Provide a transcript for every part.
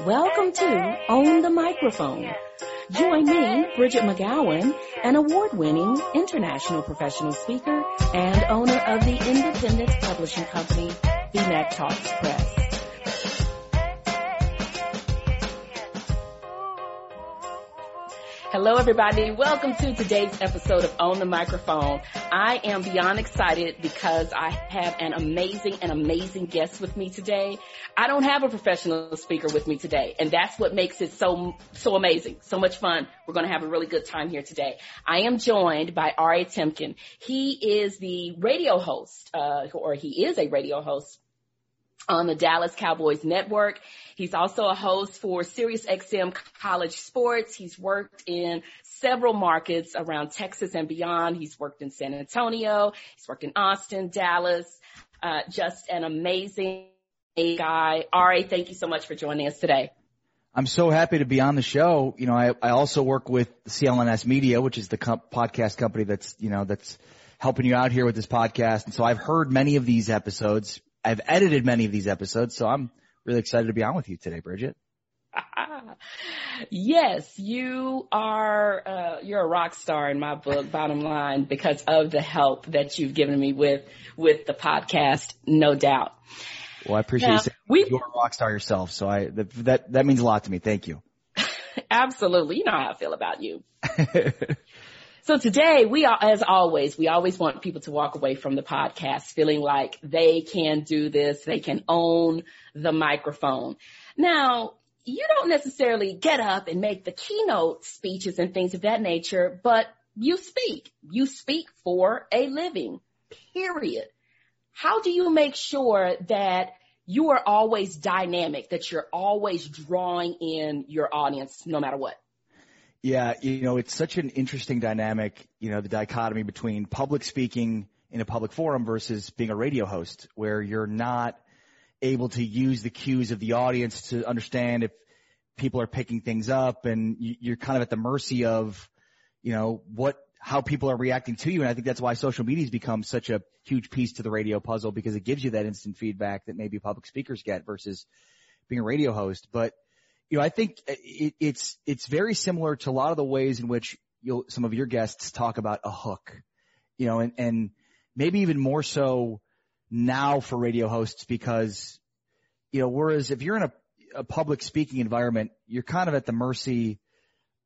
Welcome to Own the Microphone. Join me, Bridgett McGowen, an award-winning international professional speaker and owner of the independent publishing company, BMcTALKS Press. Hello, everybody. Welcome to today's episode of Own the Microphone. I am beyond excited because I have an amazing and amazing guest with me today. I don't have a professional speaker with me today, and that's what makes it so, so amazing, so much fun. We're going to have a really good time here today. I am joined by Ari Temkin. He is the radio host, uh, or he is a radio host on the Dallas Cowboys Network. He's also a host for SiriusXM College Sports. He's worked in several markets around Texas and beyond. He's worked in San Antonio. He's worked in Austin, Dallas. Uh, just an amazing guy. Ari, thank you so much for joining us today. I'm so happy to be on the show. You know, I, I also work with CLNS Media, which is the co- podcast company that's, you know, that's helping you out here with this podcast. And so I've heard many of these episodes I've edited many of these episodes, so I'm really excited to be on with you today, Bridgett. yes, you are. Uh, you're a rock star in my book. Bottom line, because of the help that you've given me with with the podcast, no doubt. Well, I appreciate now, you. You're a rock star yourself, so I that that means a lot to me. Thank you. Absolutely, you know how I feel about you. So today we are, as always, we always want people to walk away from the podcast feeling like they can do this. They can own the microphone. Now, you don't necessarily get up and make the keynote speeches and things of that nature, but you speak. You speak for a living, period. How do you make sure that you are always dynamic, that you're always drawing in your audience no matter what? Yeah, you know, it's such an interesting dynamic, you know, the dichotomy between public speaking in a public forum versus being a radio host where you're not able to use the cues of the audience to understand if people are picking things up and you're kind of at the mercy of, you know, what, how people are reacting to you. And I think that's why social media has become such a huge piece to the radio puzzle because it gives you that instant feedback that maybe public speakers get versus being a radio host. But you know, I think uh, it, it's it's very similar to a lot of the ways in which you'll some of your guests talk about a hook, you know, and and maybe even more so now for radio hosts because you know, whereas if you're in a, a public speaking environment, you're kind of at the mercy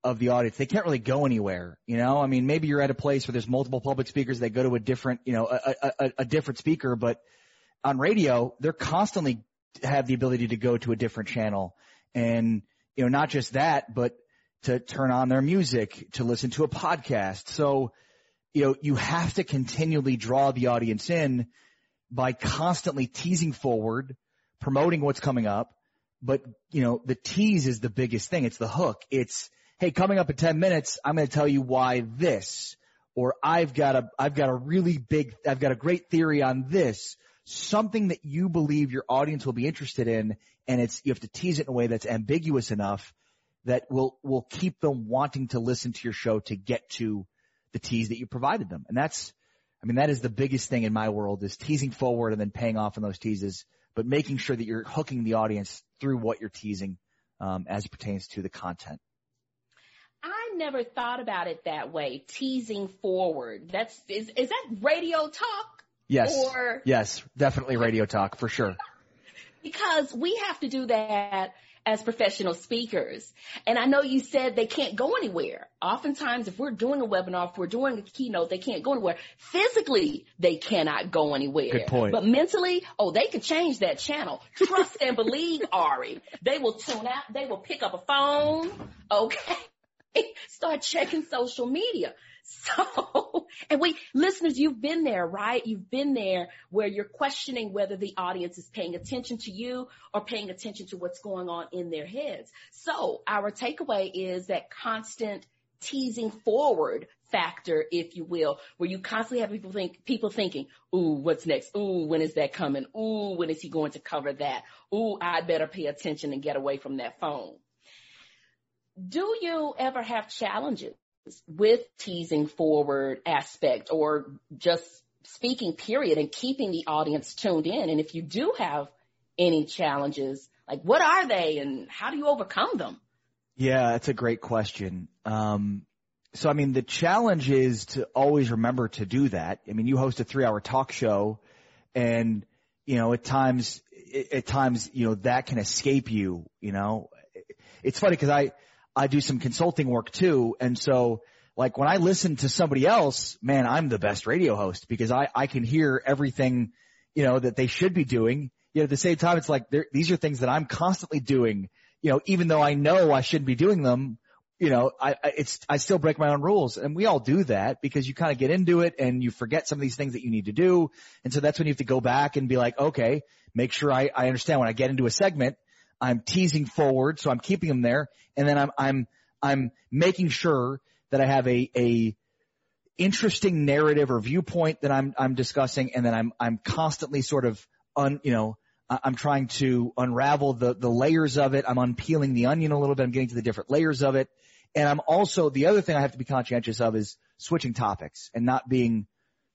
of the audience. They can't really go anywhere, you know. I mean, maybe you're at a place where there's multiple public speakers. They go to a different, you know, a, a, a different speaker, but on radio, they're constantly have the ability to go to a different channel and, you know, not just that, but to turn on their music, to listen to a podcast. So, you know, you have to continually draw the audience in by constantly teasing forward, promoting what's coming up. But, you know, the tease is the biggest thing. It's the hook. It's, hey, coming up in 10 minutes, I'm going to tell you why this, or I've got a, I've got a really big, I've got a great theory on this something that you believe your audience will be interested in and it's you have to tease it in a way that's ambiguous enough that will will keep them wanting to listen to your show to get to the tease that you provided them. And that's I mean that is the biggest thing in my world is teasing forward and then paying off on those teases, but making sure that you're hooking the audience through what you're teasing um, as it pertains to the content. I never thought about it that way, teasing forward. That's is is that radio talk? Yes. Or, yes, definitely radio talk for sure. Because we have to do that as professional speakers. And I know you said they can't go anywhere. Oftentimes, if we're doing a webinar, if we're doing a keynote, they can't go anywhere. Physically, they cannot go anywhere. Good point. But mentally, oh, they can change that channel. Trust and believe, Ari. They will tune out. They will pick up a phone. Okay. Start checking social media. So, and we, listeners, you've been there, right? You've been there where you're questioning whether the audience is paying attention to you or paying attention to what's going on in their heads. So our takeaway is that constant teasing forward factor, if you will, where you constantly have people think, people thinking, ooh, what's next? Ooh, when is that coming? Ooh, when is he going to cover that? Ooh, I'd better pay attention and get away from that phone. Do you ever have challenges with teasing forward aspect or just speaking period and keeping the audience tuned in. And if you do have any challenges, Like, what are they and how do you overcome them? Yeah, that's a great question. Um, so I mean, the challenge is to always remember to do that. I mean, you host a three hour talk show and, you know, at times, at times, you know, that can escape you, you know, it's funny because I, I do some consulting work too. And so like when I listen to somebody else, man, I'm the best radio host because I, I can hear everything, you know, that they should be doing. Yet at the same time, it's like these are things that I'm constantly doing, you know, even though I know I shouldn't be doing them, you know, I, I it's, I still break my own rules and we all do that because you kind of get into it and you forget some of these things that you need to do. And so that's when you have to go back and be like, okay, make sure I, I understand when I get into a segment, I'm teasing forward. So I'm keeping them there. And then I'm, I'm, I'm making sure that I have a, a interesting narrative or viewpoint that I'm, I'm discussing. And then I'm, I'm constantly sort of un, you know, I'm trying to unravel the, the layers of it. I'm unpeeling the onion a little bit. I'm getting to the different layers of it. And I'm also, the other thing I have to be conscientious of is switching topics and not being,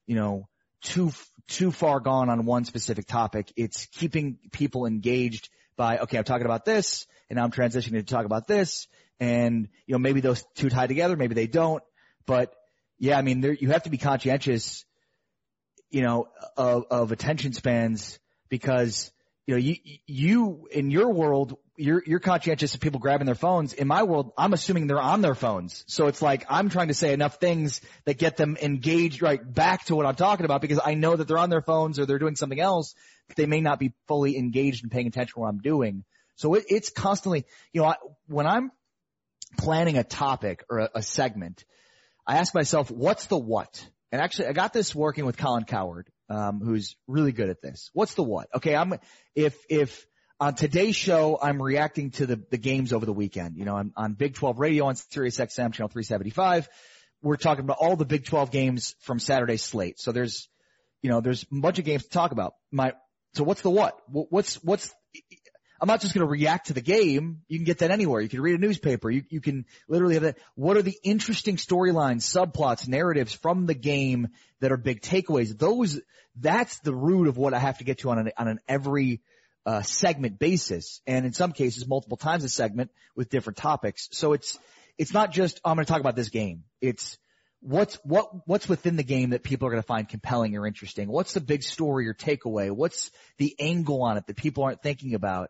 you know, too, too far gone on one specific topic. It's keeping people engaged by, okay, I'm talking about this and now I'm transitioning to talk about this. And, you know, maybe those two tie together, maybe they don't. But yeah, I mean, there, you have to be conscientious, you know, of, of attention spans because, you know, you, you, in your world, you're, you're conscientious of people grabbing their phones. In my world, I'm assuming they're on their phones. So it's like, I'm trying to say enough things that get them engaged right back to what I'm talking about because I know that they're on their phones or they're doing something else. They may not be fully engaged and paying attention to what I'm doing. So it, it's constantly, you know, I, when I'm planning a topic or a, a segment, I ask myself, what's the what? And actually, I got this working with Colin Cowherd, um, who's really good at this. What's the what? Okay, I'm if if on today's show I'm reacting to the the games over the weekend. You know, I'm on Big 12 Radio on Sirius XM channel 375. We're talking about all the Big 12 games from Saturday's slate. So there's, you know, there's a bunch of games to talk about. My so what's the what? What's what's I'm not just going to react to the game. You can get that anywhere. You can read a newspaper. You, you can literally have that. What are the interesting storylines, subplots, narratives from the game that are big takeaways? Those, that's the root of what I have to get to on an, on an every, uh, segment basis. And in some cases, multiple times a segment with different topics. So it's, it's not just, oh, I'm going to talk about this game. It's, what's what what's within the game that people are going to find compelling or interesting? What's the big story or takeaway? What's the angle on it that people aren't thinking about?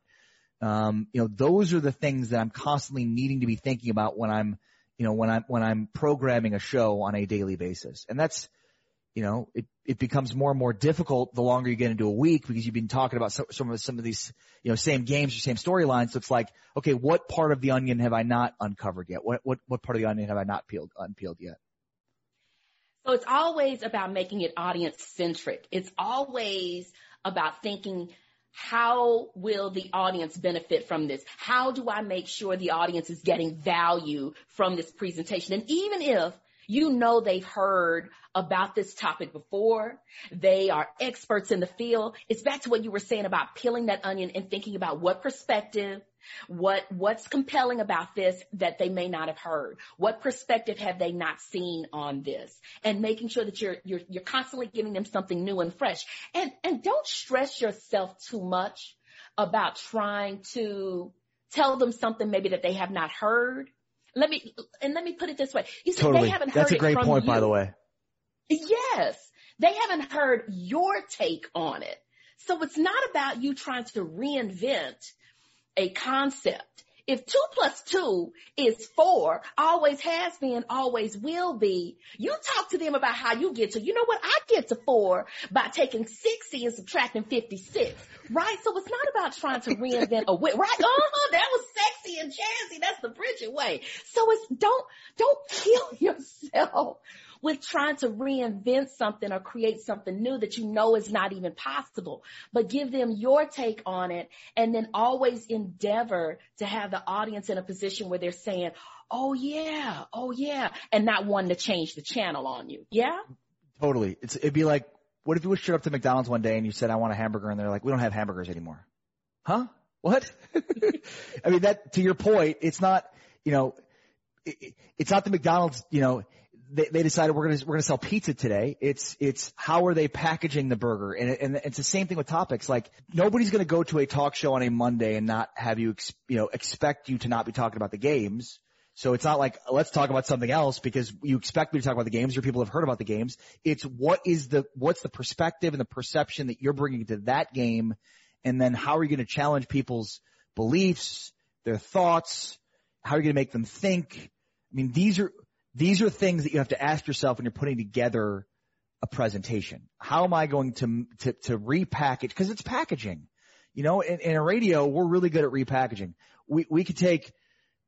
Um, you know, those are the things that I'm constantly needing to be thinking about when I'm, you know, when I'm, when I'm programming a show on a daily basis. And that's, you know, it, it becomes more and more difficult the longer you get into a week because you've been talking about some, some of, some of these, you know, same games or same storylines. So it's like, okay, what part of the onion have I not uncovered yet? What, what, what part of the onion have I not peeled, unpeeled yet? So it's always about making it audience centric. It's always about thinking how will the audience benefit from this? How do I make sure the audience is getting value from this presentation? And even if you know they've heard about this topic before. They are experts in the field. It's back to what you were saying about peeling that onion and thinking about what perspective, what, what's compelling about this that they may not have heard? What perspective have they not seen on this? And making sure that you're, you're, you're constantly giving them something new and fresh. And, and don't stress yourself too much about trying to tell them something maybe that they have not heard let me and let me put it this way. You said totally. they haven't heard That's a great point, you. by the way. Yes, they haven't heard your take on it. So it's not about you trying to reinvent a concept. If two plus two is four, always has been, always will be, you talk to them about how you get to, you know what, I get to four by taking 60 and subtracting 56, right? So it's not about trying to reinvent a way, right? Uh-huh, that was sexy and jazzy. That's the Bridgett way. So it's, don't, don't kill yourself with trying to reinvent something or create something new that you know is not even possible, but give them your take on it and then always endeavor to have the audience in a position where they're saying, Oh yeah, oh yeah, and not wanting to change the channel on you. Yeah? Totally. It's, it'd be like, what if you showed up to McDonald's one day and you said, I want a hamburger and they're like, we don't have hamburgers anymore. Huh? What? I mean, that, to your point, it's not, you know, it, it's not the McDonald's, you know, they, they decided we're gonna we're gonna sell pizza today. It's it's how are they packaging the burger, and and it's the same thing with topics. Like nobody's gonna go to a talk show on a Monday and not have you ex, you know expect you to not be talking about the games. So it's not like let's talk about something else because you expect me to talk about the games or people have heard about the games. It's what is the what's the perspective and the perception that you're bringing to that game, and then how are you going to challenge people's beliefs, their thoughts, how are you going to make them think? I mean, these are these are things that you have to ask yourself when you're putting together a presentation. How am I going to to, to repackage? Because it's packaging. You know, in, in a radio, we're really good at repackaging. We we could take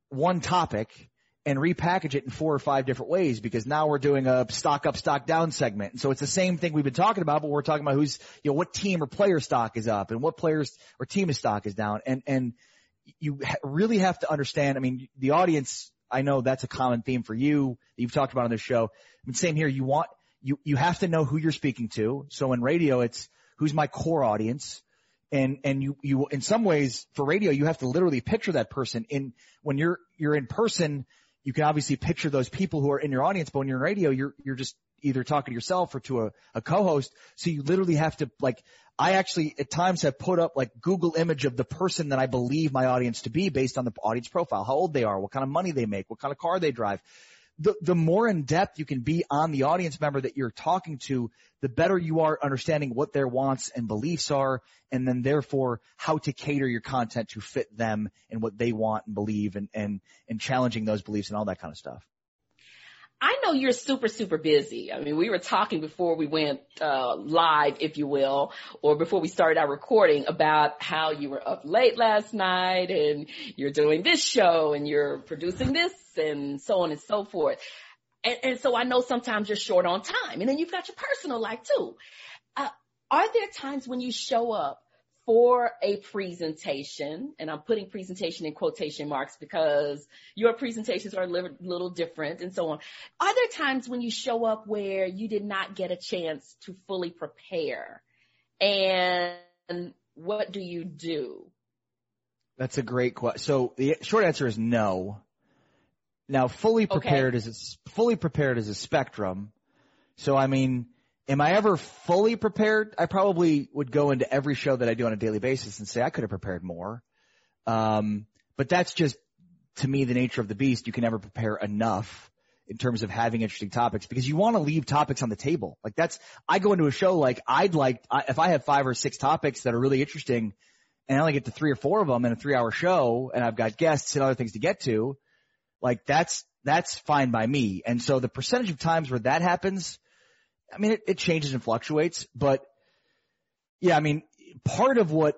one topic and repackage it in four or five different ways because now we're doing a stock up, stock down segment. And so it's the same thing we've been talking about, but we're talking about who's, you know, what team or player stock is up and what players or team stock is down. And, and you really have to understand, I mean, the audience, I know that's a common theme for you that you've talked about on this show. I mean, same here. You want, you, you have to know who you're speaking to. So in radio, it's who's my core audience and and you you in some ways for radio you have to literally picture that person in when you're you're in person you can obviously picture those people who are in your audience but when you're in radio you're you're just either talking to yourself or to a, a co-host. So you literally have to like I actually at times have put up like Google image of the person that I believe my audience to be based on the audience profile. How old they are what kind of money they make what kind of car they drive. The, the more in depth you can be on the audience member that you're talking to, the better you are understanding what their wants and beliefs are, and then therefore how to cater your content to fit them and what they want and believe and, and, and challenging those beliefs and all that kind of stuff. I know you're super, super busy. I mean, we were talking before we went uh, live, if you will, or before we started our recording about how you were up late last night and you're doing this show and you're producing this and so on and so forth. And, and so I know sometimes you're short on time and then you've got your personal life too. Uh, are there times when you show up for a presentation, and I'm putting presentation in quotation marks because your presentations are a little, little different and so on. Are there times when you show up where you did not get a chance to fully prepare? And what do you do? That's a great question. So the short answer is no. Now, fully prepared okay. is a, fully prepared is a spectrum. So I mean, am I ever fully prepared? I probably would go into every show that I do on a daily basis and say I could have prepared more. Um, but that's just to me the nature of the beast. You can never prepare enough in terms of having interesting topics because you want to leave topics on the table. Like that's, I go into a show like I'd like, I, if I have five or six topics that are really interesting and I only get to three or four of them in a three hour show and I've got guests and other things to get to, like that's, that's fine by me. And so the percentage of times where that happens, I mean, it, it changes and fluctuates, but yeah, I mean, part of what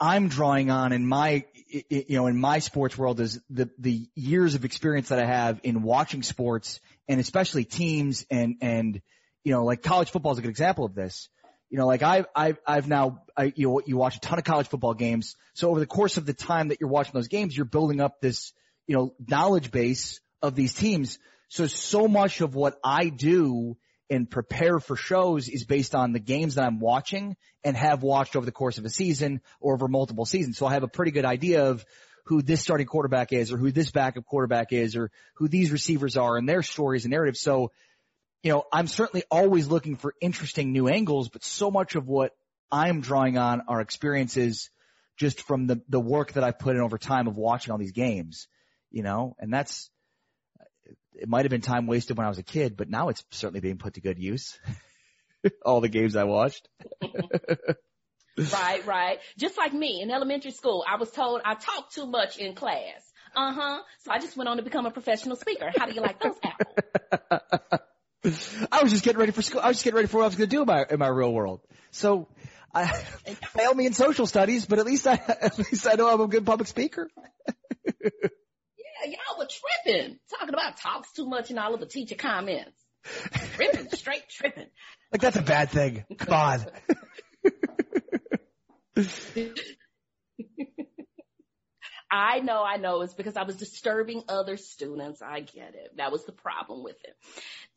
I'm drawing on in my, you know, in my sports world is the, the years of experience that I have in watching sports and especially teams and, and, you know, like college football is a good example of this. You know, like I've, I've, I've now, I, you know, you watch a ton of college football games. So over the course of the time that you're watching those games, you're building up this, you know, knowledge base of these teams. So, so much of what I do and prepare for shows is based on the games that I'm watching and have watched over the course of a season or over multiple seasons. So I have a pretty good idea of who this starting quarterback is or who this backup quarterback is or who these receivers are and their stories and narratives. So, you know, I'm certainly always looking for interesting new angles, but so much of what I'm drawing on are experiences just from the, the work that I've put in over time of watching all these games, you know, and that's, it might have been time wasted when I was a kid, but now it's certainly being put to good use. All the games I watched. right, right. Just like me in elementary school, I was told I talked too much in class. Uh huh. So I just went on to become a professional speaker. How do you like those apples? I was just getting ready for school. I was just getting ready for what I was going to do in my in my real world. So I failed me in social studies, but at least I at least I know I'm a good public speaker y'all were tripping, talking about talks too much and all of the teacher comments. tripping, straight tripping. Like that's a bad thing. Come on. I know, I know. It's because I was disturbing other students. I get it. That was the problem with it.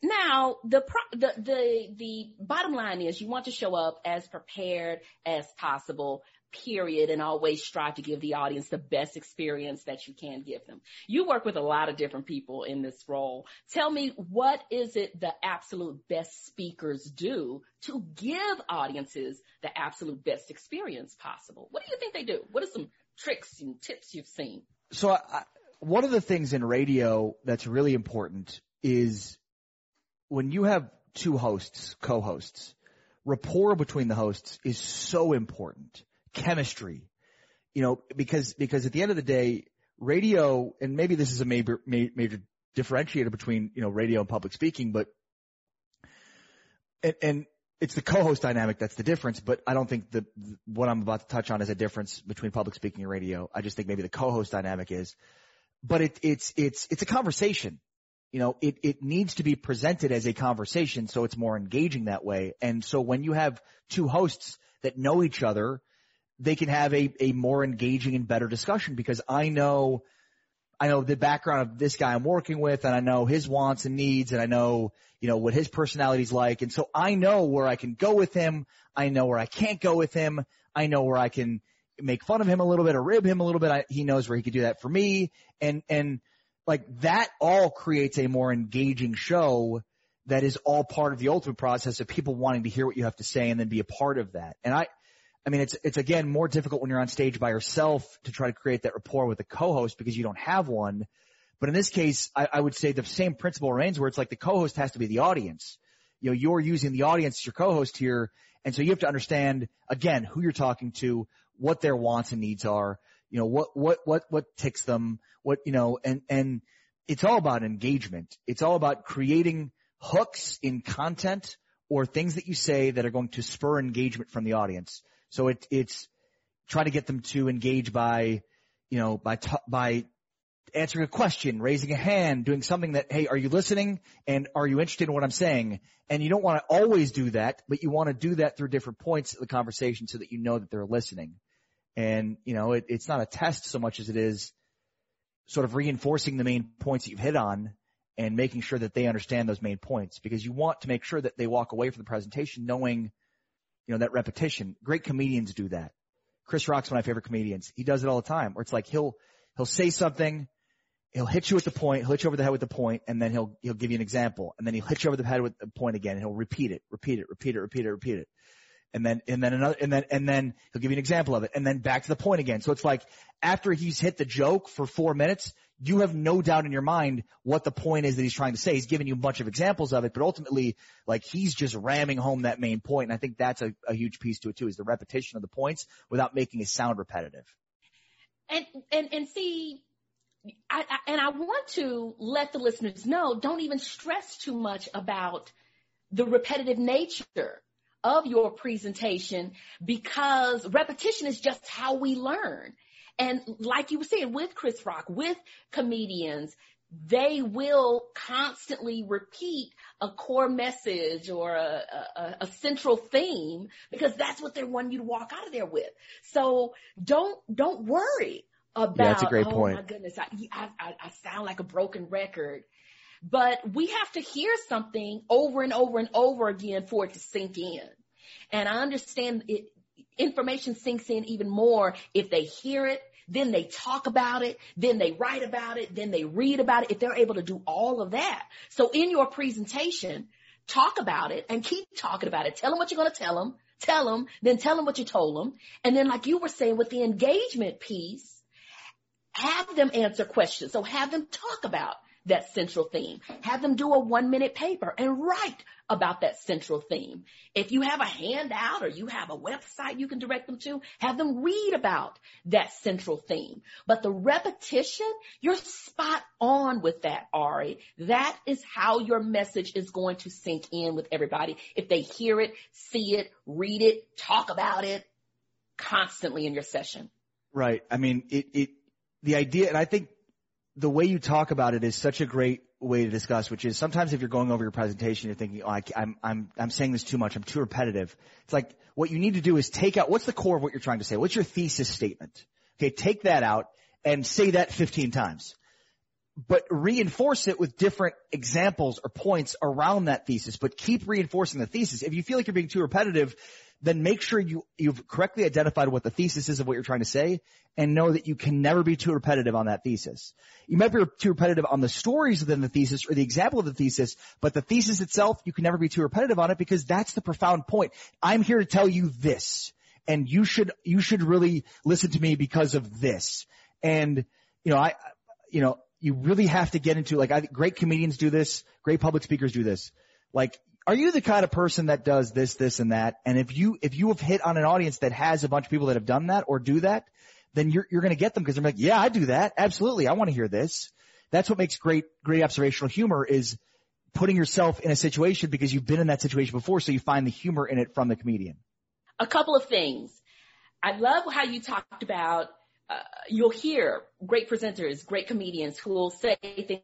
Now, the, pro- the, the, the bottom line is you want to show up as prepared as possible period and always strive to give the audience the best experience that you can give them. You work with a lot of different people in this role. Tell me what is it the absolute best speakers do to give audiences the absolute best experience possible? What do you think they do? What are some tricks and tips you've seen? So I, one of the things in radio that's really important is when you have two hosts, co-hosts, rapport between the hosts is so important chemistry, you know, because, because at the end of the day, radio, and maybe this is a major, major differentiator between, you know, radio and public speaking, but, and, and it's the co-host dynamic that's the difference, but I don't think the, what I'm about to touch on is a difference between public speaking and radio. I just think maybe the co-host dynamic is, but it, it's, it's, it's a conversation. You know, it, it needs to be presented as a conversation so it's more engaging that way. And so when you have two hosts that know each other they can have a, a more engaging and better discussion because I know, I know the background of this guy I'm working with and I know his wants and needs and I know, you know, what his personality's like. And so I know where I can go with him. I know where I can't go with him. I know where I can make fun of him a little bit or rib him a little bit. I, he knows where he could do that for me. And, and like that all creates a more engaging show that is all part of the ultimate process of people wanting to hear what you have to say and then be a part of that. And I, I mean, it's, it's again more difficult when you're on stage by yourself to try to create that rapport with the co-host because you don't have one. But in this case, I, I would say the same principle remains where it's like the co-host has to be the audience. You know, you're using the audience as your co-host here. And so you have to understand again who you're talking to, what their wants and needs are, you know, what, what, what, what ticks them, what, you know, and, and it's all about engagement. It's all about creating hooks in content or things that you say that are going to spur engagement from the audience. So it, it's trying to get them to engage by, you know, by, t- by answering a question, raising a hand, doing something that, hey, are you listening? And are you interested in what I'm saying? And you don't want to always do that, but you want to do that through different points of the conversation so that you know that they're listening. And, you know, it, it's not a test so much as it is sort of reinforcing the main points that you've hit on and making sure that they understand those main points because you want to make sure that they walk away from the presentation knowing you know, that repetition. Great comedians do that. Chris Rock's one of my favorite comedians. He does it all the time where it's like he'll, he'll say something, he'll hit you with the point, he'll hit you over the head with the point, and then he'll, he'll give you an example, and then he'll hit you over the head with the point again, and he'll repeat it, repeat it, repeat it, repeat it, repeat it. And then, and then another, and then, and then he'll give you an example of it, and then back to the point again. So it's like, after he's hit the joke for four minutes, you have no doubt in your mind what the point is that he's trying to say. He's giving you a bunch of examples of it, but ultimately, like he's just ramming home that main point. And I think that's a, a huge piece to it too, is the repetition of the points without making it sound repetitive. And, and, and see, I, I, and I want to let the listeners know, don't even stress too much about the repetitive nature of your presentation because repetition is just how we learn. And like you were saying with Chris Rock, with comedians, they will constantly repeat a core message or a, a, a, central theme because that's what they want you to walk out of there with. So don't, don't worry about, yeah, that's a great oh point. my goodness, I, I, I sound like a broken record. But we have to hear something over and over and over again for it to sink in. And I understand it, information sinks in even more if they hear it, then they talk about it, then they write about it, then they read about it, if they're able to do all of that. So in your presentation, talk about it and keep talking about it. Tell them what you're going to tell them, tell them, then tell them what you told them. And then like you were saying with the engagement piece, have them answer questions. So have them talk about that central theme. Have them do a one minute paper and write about that central theme. If you have a handout or you have a website you can direct them to, have them read about that central theme. But the repetition, you're spot on with that, Ari. That is how your message is going to sink in with everybody. If they hear it, see it, read it, talk about it constantly in your session. Right. I mean, it, it, the idea, and I think the way you talk about it is such a great way to discuss, which is sometimes if you're going over your presentation, you're thinking, oh, I, I'm, I'm, I'm saying this too much. I'm too repetitive. It's like what you need to do is take out, what's the core of what you're trying to say? What's your thesis statement? Okay. Take that out and say that 15 times, but reinforce it with different examples or points around that thesis, but keep reinforcing the thesis. If you feel like you're being too repetitive, then make sure you, you've correctly identified what the thesis is of what you're trying to say and know that you can never be too repetitive on that thesis. You might be too repetitive on the stories within the thesis or the example of the thesis, but the thesis itself, you can never be too repetitive on it because that's the profound point. I'm here to tell you this and you should, you should really listen to me because of this. And, you know, I, you know, you really have to get into like, I, great comedians do this, great public speakers do this. Like, are you the kind of person that does this, this, and that? And if you, if you have hit on an audience that has a bunch of people that have done that or do that, then you're, you're going to get them because they're like, yeah, I do that. Absolutely. I want to hear this. That's what makes great, great observational humor is putting yourself in a situation because you've been in that situation before. So you find the humor in it from the comedian. A couple of things. I love how you talked about uh, you'll hear great presenters, great comedians who will say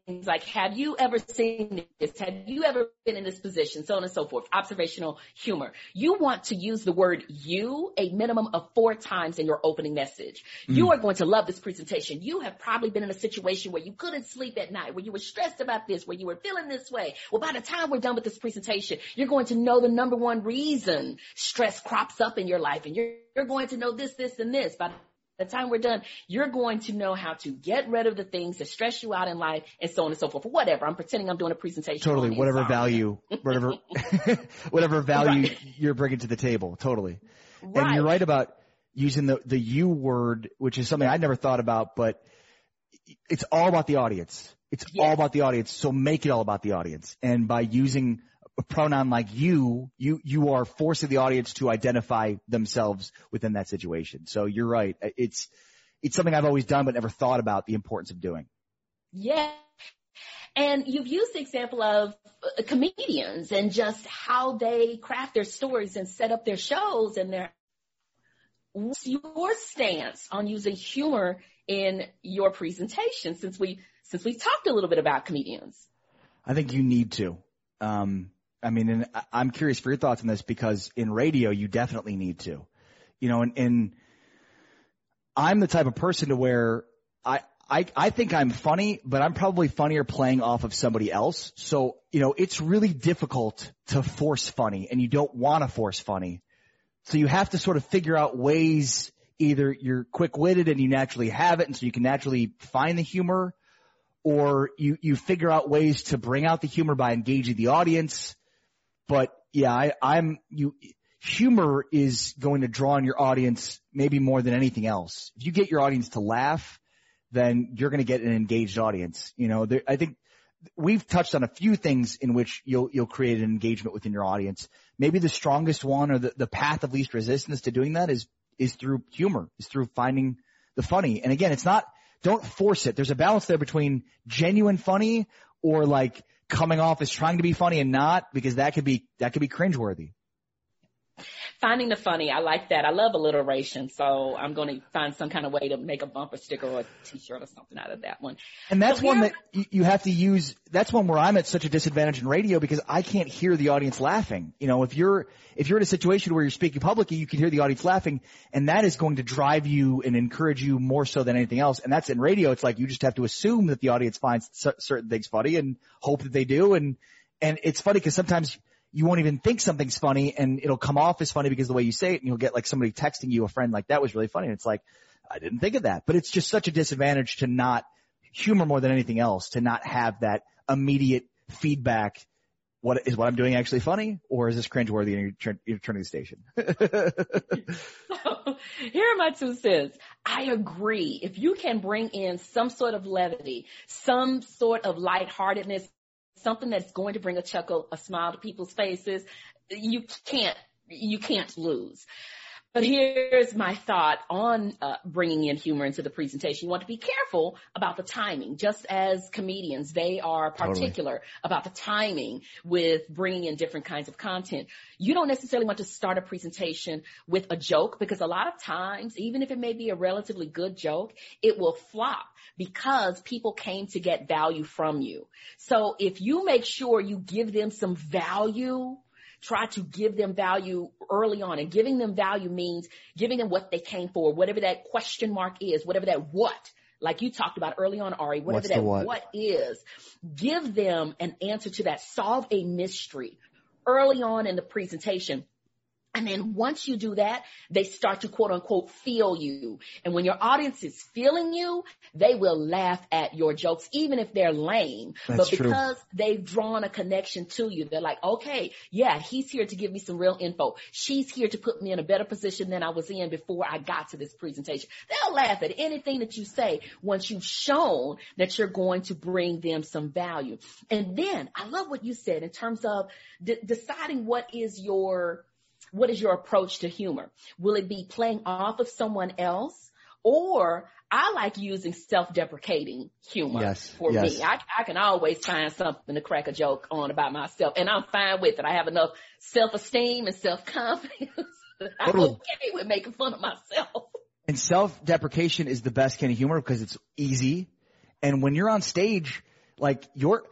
things like, have you ever seen this? Have you ever been in this position? So on and so forth. Observational humor. You want to use the word you a minimum of four times in your opening message. Mm. You are going to love this presentation. You have probably been in a situation where you couldn't sleep at night, where you were stressed about this, where you were feeling this way. Well, by the time we're done with this presentation, you're going to know the number one reason stress crops up in your life and you're, you're going to know this, this, and this. By the time we're done, you're going to know how to get rid of the things that stress you out in life and so on and so forth. Whatever. I'm pretending I'm doing a presentation. Totally. Whatever value, whatever, whatever value right. you're bringing to the table. Totally. Right. And you're right about using the, the you word, which is something I never thought about, but it's all about the audience. It's yes. all about the audience. So make it all about the audience. And by using a pronoun like you, you, you are forcing the audience to identify themselves within that situation. So you're right. It's, it's something I've always done, but never thought about the importance of doing. Yeah. And you've used the example of uh, comedians and just how they craft their stories and set up their shows and their, what's your stance on using humor in your presentation since we, since we've talked a little bit about comedians? I think you need to. Um, I mean, and I'm curious for your thoughts on this because in radio, you definitely need to, you know, and, and I'm the type of person to where I, I, I think I'm funny, but I'm probably funnier playing off of somebody else. So, you know, it's really difficult to force funny and you don't want to force funny. So you have to sort of figure out ways either you're quick witted and you naturally have it and so you can naturally find the humor or you, you figure out ways to bring out the humor by engaging the audience but yeah, I, I'm you. Humor is going to draw on your audience maybe more than anything else. If you get your audience to laugh, then you're going to get an engaged audience. You know, there, I think we've touched on a few things in which you'll you'll create an engagement within your audience. Maybe the strongest one or the, the path of least resistance to doing that is is through humor, is through finding the funny. And again, it's not don't force it. There's a balance there between genuine funny or like coming off as trying to be funny and not because that could be that could be cringeworthy finding the funny. I like that. I love alliteration. So I'm going to find some kind of way to make a bumper sticker or a t-shirt or something out of that one. And that's so one that you have to use. That's one where I'm at such a disadvantage in radio because I can't hear the audience laughing. You know, if you're, if you're in a situation where you're speaking publicly, you can hear the audience laughing and that is going to drive you and encourage you more so than anything else. And that's in radio. It's like you just have to assume that the audience finds certain things funny and hope that they do. And, and it's funny because sometimes you won't even think something's funny and it'll come off as funny because the way you say it and you'll get like somebody texting you a friend like that was really funny. And it's like, I didn't think of that, but it's just such a disadvantage to not humor more than anything else, to not have that immediate feedback. What is what I'm doing actually funny or is this cringeworthy and you're, you're turning the station? so, here are my two cents. I agree. If you can bring in some sort of levity, some sort of lightheartedness, something that's going to bring a chuckle, a smile to people's faces, you can't, you can't lose. But here's my thought on uh, bringing in humor into the presentation. You want to be careful about the timing. Just as comedians, they are particular totally. about the timing with bringing in different kinds of content. You don't necessarily want to start a presentation with a joke because a lot of times, even if it may be a relatively good joke, it will flop because people came to get value from you. So if you make sure you give them some value try to give them value early on. And giving them value means giving them what they came for, whatever that question mark is, whatever that what, like you talked about early on, Ari, whatever that what? what is, give them an answer to that. Solve a mystery early on in the presentation. And then once you do that, they start to quote unquote feel you. And when your audience is feeling you, they will laugh at your jokes, even if they're lame. That's but true. because they've drawn a connection to you, they're like, okay, yeah, he's here to give me some real info. She's here to put me in a better position than I was in before I got to this presentation. They'll laugh at anything that you say once you've shown that you're going to bring them some value. And then I love what you said in terms of de- deciding what is your what is your approach to humor? Will it be playing off of someone else or I like using self-deprecating humor Yes, for yes. me. I, I can always find something to crack a joke on about myself and I'm fine with it. I have enough self-esteem and self-confidence. that I'm okay with making fun of myself. And self-deprecation is the best kind of humor because it's easy. And when you're on stage, like your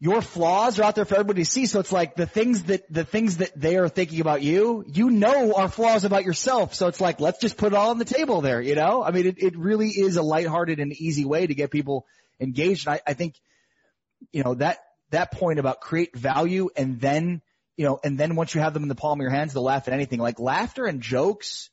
your flaws are out there for everybody to see. So it's like the things that the things that they are thinking about you, you know, are flaws about yourself. So it's like let's just put it all on the table there. You know, I mean, it, it really is a lighthearted and easy way to get people engaged. And I, I think, you know, that that point about create value and then you know, and then once you have them in the palm of your hands, they'll laugh at anything. Like laughter and jokes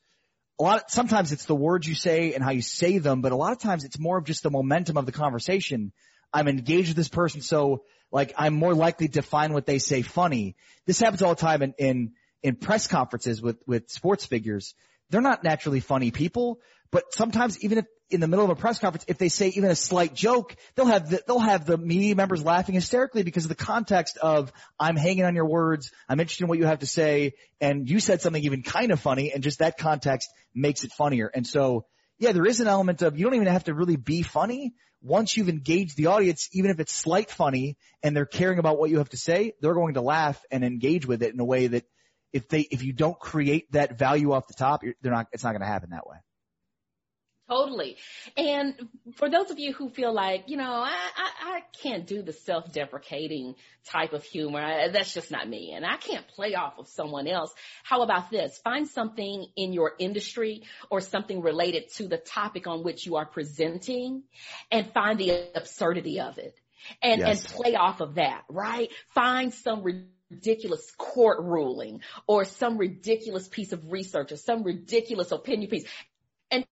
a lot, of, sometimes it's the words you say and how you say them, but a lot of times it's more of just the momentum of the conversation. I'm engaged with this person, so like I'm more likely to find what they say funny. This happens all the time in, in, in press conferences with, with sports figures. They're not naturally funny people, but sometimes even if in the middle of a press conference, if they say even a slight joke, they'll have the, they'll have the media members laughing hysterically because of the context of I'm hanging on your words, I'm interested in what you have to say, and you said something even kind of funny, and just that context makes it funnier. And so, yeah, there is an element of you don't even have to really be funny. Once you've engaged the audience, even if it's slight funny and they're caring about what you have to say, they're going to laugh and engage with it in a way that if they, if you don't create that value off the top, they're not, it's not going to happen that way. Totally. And for those of you who feel like, you know, I, I, I can't do the self-deprecating type of humor. I, that's just not me. And I can't play off of someone else. How about this? Find something in your industry or something related to the topic on which you are presenting and find the absurdity of it. And, Yes. and play off of that, right? Find some ridiculous court ruling or some ridiculous piece of research or some ridiculous opinion piece and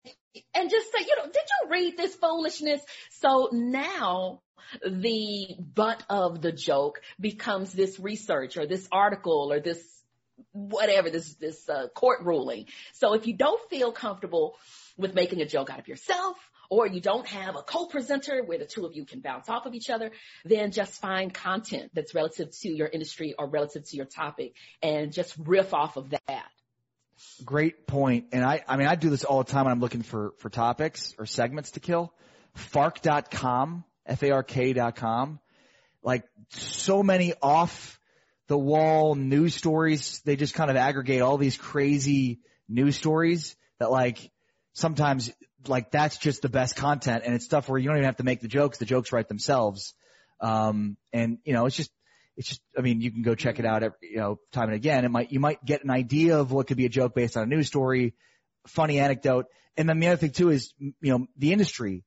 and just say, you know, did you read this foolishness? So now the butt of the joke becomes this research or this article or this whatever this this uh, court ruling. So if you don't feel comfortable with making a joke out of yourself or you don't have a co-presenter where the two of you can bounce off of each other, then just find content that's relative to your industry or relative to your topic and just riff off of that. Great point. And I, I mean, I do this all the time when I'm looking for, for topics or segments to kill. Fark.com, F-A-R-K dot com. Like so many off the wall news stories. They just kind of aggregate all these crazy news stories that like sometimes like that's just the best content and it's stuff where you don't even have to make the jokes. The jokes write themselves. Um, and you know, it's just, it's just, I mean, you can go check it mm-hmm. out, every, you know, time and again. It might, you might get an idea of what could be a joke based on a news story, funny anecdote. And then the other thing too is, you know, the industry,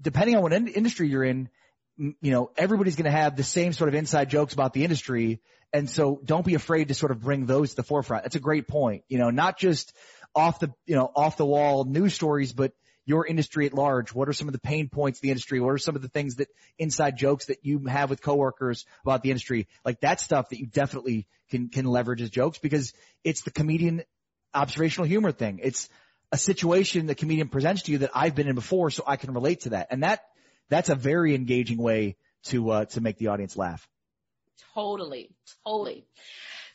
depending on what in- industry you're in, you know, everybody's going to have the same sort of inside jokes about the industry. And so don't be afraid to sort of bring those to the forefront. That's a great point. You know, not just off the, you know, off the wall news stories, but your industry at large. What are some of the pain points of the industry? What are some of the things that inside jokes that you have with coworkers about the industry? Like that stuff that you definitely can, can leverage as jokes because it's the comedian observational humor thing. It's a situation the comedian presents to you that I've been in before so I can relate to that. And that, that's a very engaging way to, uh, to make the audience laugh. Totally, totally.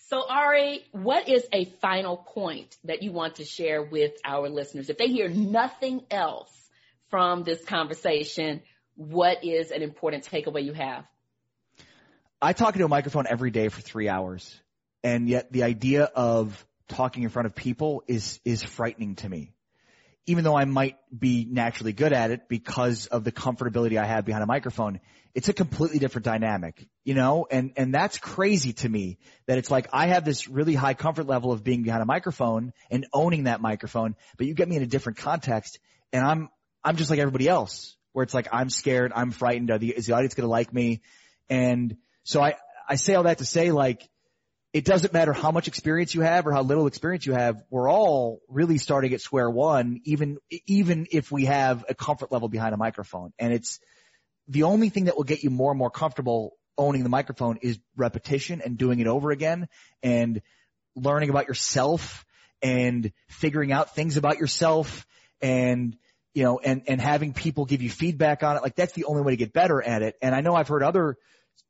So Ari, what is a final point that you want to share with our listeners? If they hear nothing else from this conversation, what is an important takeaway you have? I talk into a microphone every day for three hours, and yet the idea of talking in front of people is is frightening to me. Even though I might be naturally good at it because of the comfortability I have behind a microphone, it's a completely different dynamic, you know, and and that's crazy to me that it's like I have this really high comfort level of being behind a microphone and owning that microphone, but you get me in a different context, and I'm I'm just like everybody else, where it's like I'm scared, I'm frightened, are the, is the audience going to like me, and so I, I say all that to say like, it doesn't matter how much experience you have or how little experience you have. We're all really starting at square one, even, even if we have a comfort level behind a microphone. And it's the only thing that will get you more and more comfortable owning the microphone is repetition and doing it over again and learning about yourself and figuring out things about yourself and you know and and having people give you feedback on it like that's the only way to get better at it and i know i've heard other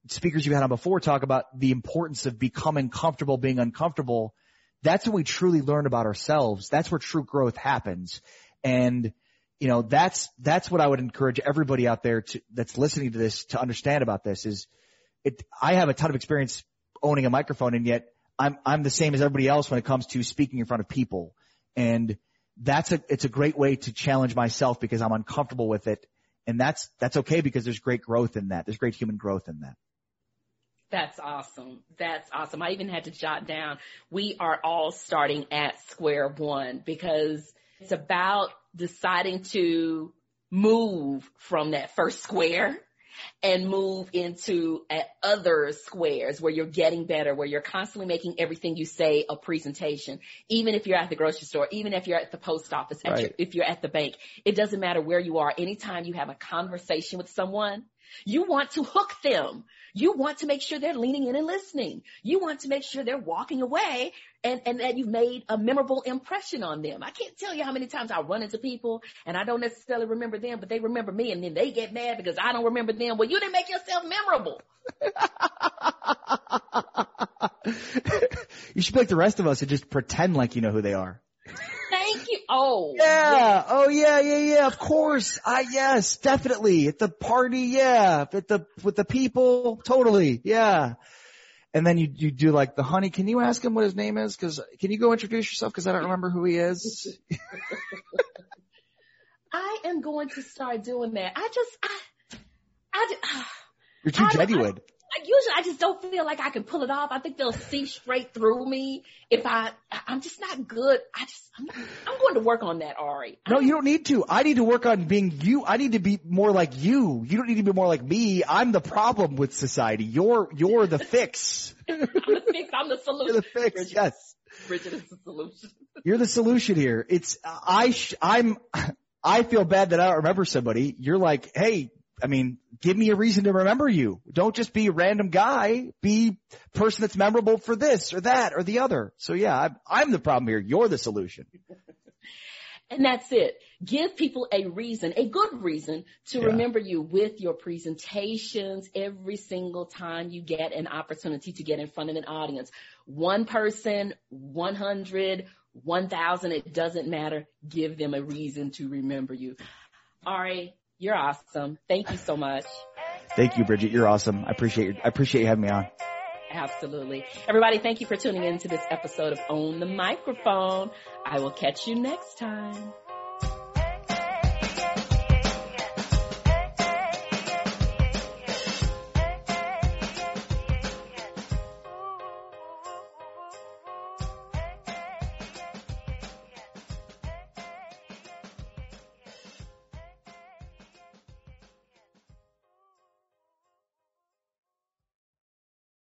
speakers you've had on before talk about the importance of becoming comfortable being uncomfortable. That's when we truly learn about ourselves. That's where true growth happens. And, you know, that's, that's what I would encourage everybody out there to, that's listening to this to understand about this is it, I have a ton of experience owning a microphone and yet I'm, I'm the same as everybody else when it comes to speaking in front of people. And that's a, it's a great way to challenge myself because I'm uncomfortable with it. And that's, that's okay because there's great growth in that. There's great human growth in that. That's awesome. That's awesome. I even had to jot down, we are all starting at square one because it's about deciding to move from that first square and move into other squares where you're getting better, where you're constantly making everything you say a presentation. Even if you're at the grocery store, even if you're at the post office, right. your, if you're at the bank, it doesn't matter where you are. Anytime you have a conversation with someone, you want to hook them. You want to make sure they're leaning in and listening. You want to make sure they're walking away and, and that you've made a memorable impression on them. I can't tell you how many times I run into people and I don't necessarily remember them, but they remember me and then they get mad because I don't remember them. Well, you didn't make yourself memorable. you should be like the rest of us and just pretend like you know who they are. Thank you. Oh. Yeah. Oh yeah, yeah, yeah. Of course. I, yes, definitely. At the party. Yeah. At the, with the people. Totally. Yeah. And then you, you do like the honey. Can you ask him what his name is? Cause can you go introduce yourself? Cause I don't remember who he is. I am going to start doing that. I just, I, I, You're too I, genuine. I, usually I just don't feel like I can pull it off. I think they'll see straight through me if I, I'm just not good. I just, I'm, I'm going to work on that, Ari. No, you don't need to. I need to work on being you. I need to be more like you. You don't need to be more like me. I'm the problem with society. You're, you're the fix. I'm the fix. I'm the solution. You're the fix. Bridgett. Yes. Bridgett is the solution. You're the solution here. It's, I, sh- I'm, I feel bad that I don't remember somebody. You're like, hey, I mean, give me a reason to remember you. Don't just be a random guy. Be person that's memorable for this or that or the other. So yeah, I'm, I'm the problem here. You're the solution. and that's it. Give people a reason, a good reason to yeah. remember you with your presentations every single time you get an opportunity to get in front of an audience. One person, 100, 1000, it doesn't matter. Give them a reason to remember you. Ari, you're awesome. Thank you so much. Thank you, Bridgett. You're awesome. I appreciate you. I appreciate you having me on. Absolutely. Everybody, thank you for tuning in to this episode of Own the Microphone. I will catch you next time.